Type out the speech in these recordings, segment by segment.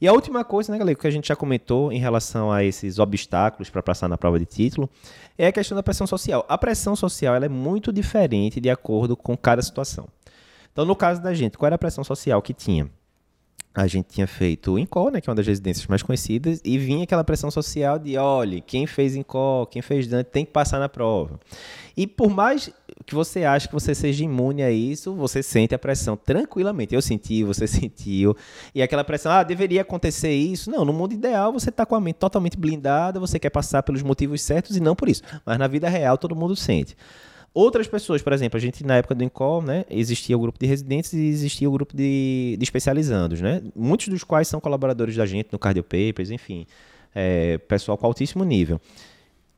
E a última coisa, né, galera, que a gente já comentou em relação a esses obstáculos para passar na prova de título, é a questão da pressão social. A pressão social ela é muito diferente de acordo com cada situação. Então, no caso da gente, qual era a pressão social que tinha? A gente tinha feito o INCO, né, que é uma das residências mais conhecidas, e vinha aquela pressão social de, olha, quem fez INCO, quem fez Dante, tem que passar na prova. E por mais que você ache que você seja imune a isso, você sente a pressão tranquilamente. Eu senti, você sentiu. E aquela pressão, ah, deveria acontecer isso. Não, no mundo ideal você está com a mente totalmente blindada, você quer passar pelos motivos certos e não por isso. Mas na vida real todo mundo sente. Outras pessoas, por exemplo, a gente na época do Incol, né, existia o grupo de residentes e existia o grupo de, de especializandos, né? Muitos dos quais são colaboradores da gente no Cardio Papers, enfim, é, pessoal com altíssimo nível.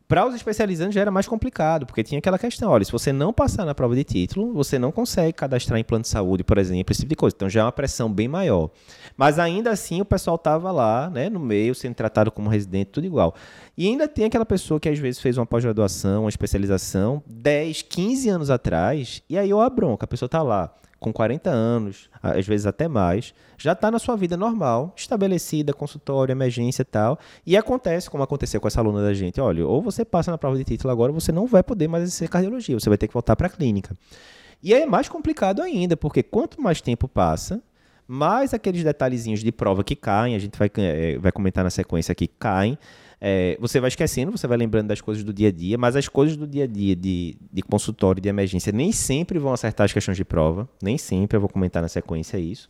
Para os especializantes já era mais complicado, porque tinha aquela questão, olha, se você não passar na prova de título, você não consegue cadastrar em plano de saúde, por exemplo, esse tipo de coisa. Então já é uma pressão bem maior. Mas ainda assim o pessoal estava lá, né, no meio, sendo tratado como residente, tudo igual. E ainda tem aquela pessoa que às vezes fez uma pós-graduação, uma especialização, 10, 15 anos atrás, e aí ó a bronca, a pessoa está lá com 40 anos, às vezes até mais, já está na sua vida normal, estabelecida, consultório, emergência e tal. E acontece, como aconteceu com essa aluna da gente, olha, ou você passa na prova de título agora, você não vai poder mais exercer cardiologia, você vai ter que voltar para a clínica. E aí é mais complicado ainda, porque quanto mais tempo passa, mais aqueles detalhezinhos de prova que caem, a gente vai, é, vai comentar na sequência aqui, caem, é, você vai esquecendo, você vai lembrando das coisas do dia a dia, mas as coisas do dia a dia de, de consultório, de emergência, nem sempre vão acertar as questões de prova, nem sempre, eu vou comentar na sequência isso.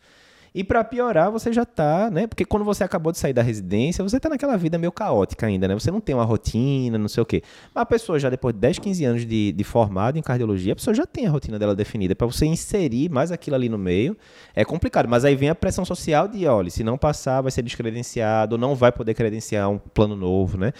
E para piorar, você já tá, né? Porque quando você acabou de sair da residência, você tá naquela vida meio caótica ainda, né? Você não tem uma rotina, não sei o quê. Mas a pessoa já depois de 10, 15 anos de, de formado em cardiologia, a pessoa já tem a rotina dela definida. Para você inserir mais aquilo ali no meio, é complicado. Mas aí vem a pressão social de, olha, se não passar, vai ser descredenciado, não vai poder credenciar um plano novo, né?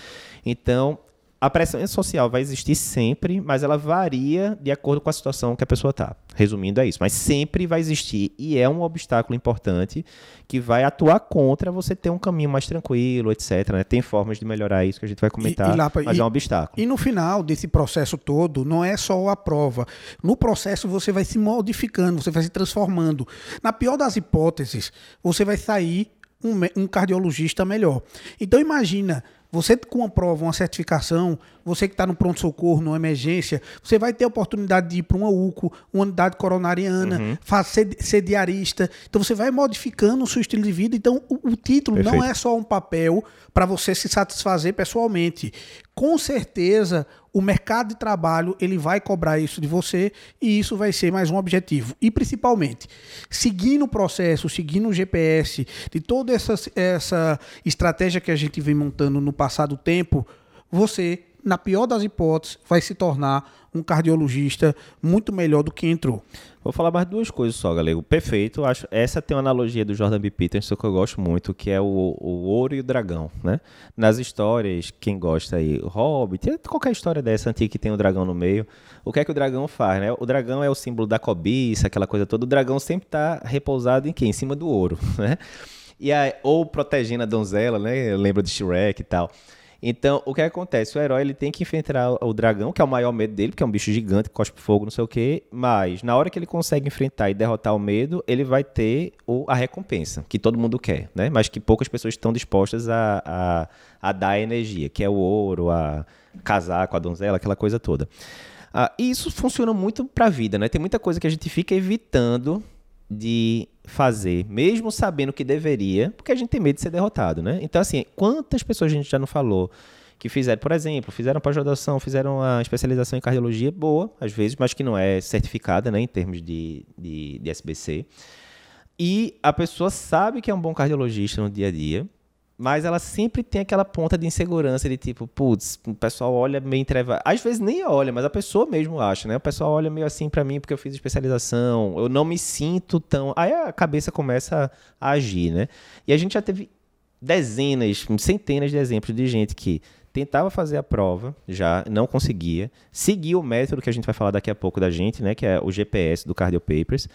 Então, a pressão social vai existir sempre, mas ela varia de acordo com a situação que a pessoa está. Resumindo, é isso. Mas sempre vai existir e é um obstáculo importante que vai atuar contra você ter um caminho mais tranquilo, etc. Né? Tem formas de melhorar isso que a gente vai comentar, e, e lá, mas e, é um obstáculo. E no final desse processo todo, não é só a prova. No processo você vai se modificando, você vai se transformando. Na pior das hipóteses, você vai sair um, um cardiologista melhor. Então imagina você com uma prova, uma certificação, você que está no pronto-socorro, numa emergência, você vai ter a oportunidade de ir para uma UCO, uma unidade coronariana, uhum. ser, ser, diarista. Então você vai modificando o seu estilo de vida. Então o, o título Perfeito. não é só um papel para você se satisfazer pessoalmente. Com certeza o mercado de trabalho ele vai cobrar isso de você e isso vai ser mais um objetivo. E principalmente, seguindo o processo, seguindo o GPS, de toda essa, essa estratégia que a gente vem montando no passado tempo, você, na pior das hipóteses, vai se tornar um cardiologista muito melhor do que entrou. Vou falar mais duas coisas só, galera. Perfeito. Acho, essa tem uma analogia do Jordan B. Peterson que eu gosto muito, que é o, o ouro e o dragão, né? Nas histórias, quem gosta aí, Hobbit, qualquer história dessa antiga que tem o um dragão no meio, o que é que o dragão faz, né? O dragão é o símbolo da cobiça, aquela coisa toda. O dragão sempre está repousado em quê? Em cima do ouro, né? E aí, ou protegendo a donzela, né? Eu lembro de Shrek e tal. Então, o que acontece? O herói ele tem que enfrentar o dragão, que é o maior medo dele, porque é um bicho gigante, cospe fogo, não sei o quê. Mas, na hora que ele consegue enfrentar e derrotar o medo, ele vai ter o, a recompensa, que todo mundo quer, né? Mas que poucas pessoas estão dispostas a, a, a dar energia, que é o ouro, a casar com a donzela, aquela coisa toda. Ah, e isso funciona muito para a vida, né? Tem muita coisa que a gente fica evitando de fazer, mesmo sabendo que deveria, porque a gente tem medo de ser derrotado, né? Então, assim, quantas pessoas a gente já não falou que fizeram, por exemplo, fizeram pós-graduação, fizeram a especialização em cardiologia, boa, às vezes, mas que não é certificada, né, em termos de, de, de SBC. E a pessoa sabe que é um bom cardiologista no dia a dia, mas ela sempre tem aquela ponta de insegurança de tipo, putz, o pessoal olha meio entrevado. Às vezes nem olha, mas a pessoa mesmo acha, né? O pessoal olha meio assim para mim porque eu fiz especialização, eu não me sinto tão. Aí a cabeça começa a agir, né? E a gente já teve dezenas, centenas de exemplos de gente que tentava fazer a prova, já não conseguia, seguia o método que a gente vai falar daqui a pouco da gente, né? Que é o GPS do Cardio Papers.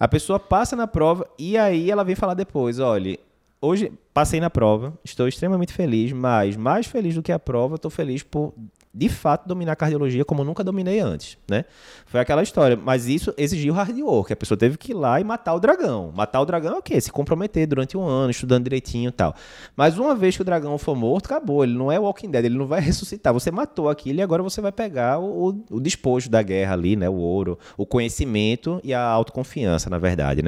A pessoa passa na prova e aí ela vem falar depois, olha, hoje passei na prova, estou extremamente feliz, mas mais feliz do que a prova, estou feliz por de fato, dominar a cardiologia como nunca dominei antes, né? Foi aquela história. Mas isso exigiu hard work. A pessoa teve que ir lá e matar o dragão. Matar o dragão é o quê? Se comprometer durante um ano, estudando direitinho e tal. Mas uma vez que o dragão for morto, acabou. Ele não é Walking Dead, ele não vai ressuscitar. Você matou aquilo e agora você vai pegar o, o despojo da guerra ali, né? O ouro, o conhecimento e a autoconfiança, na verdade, né?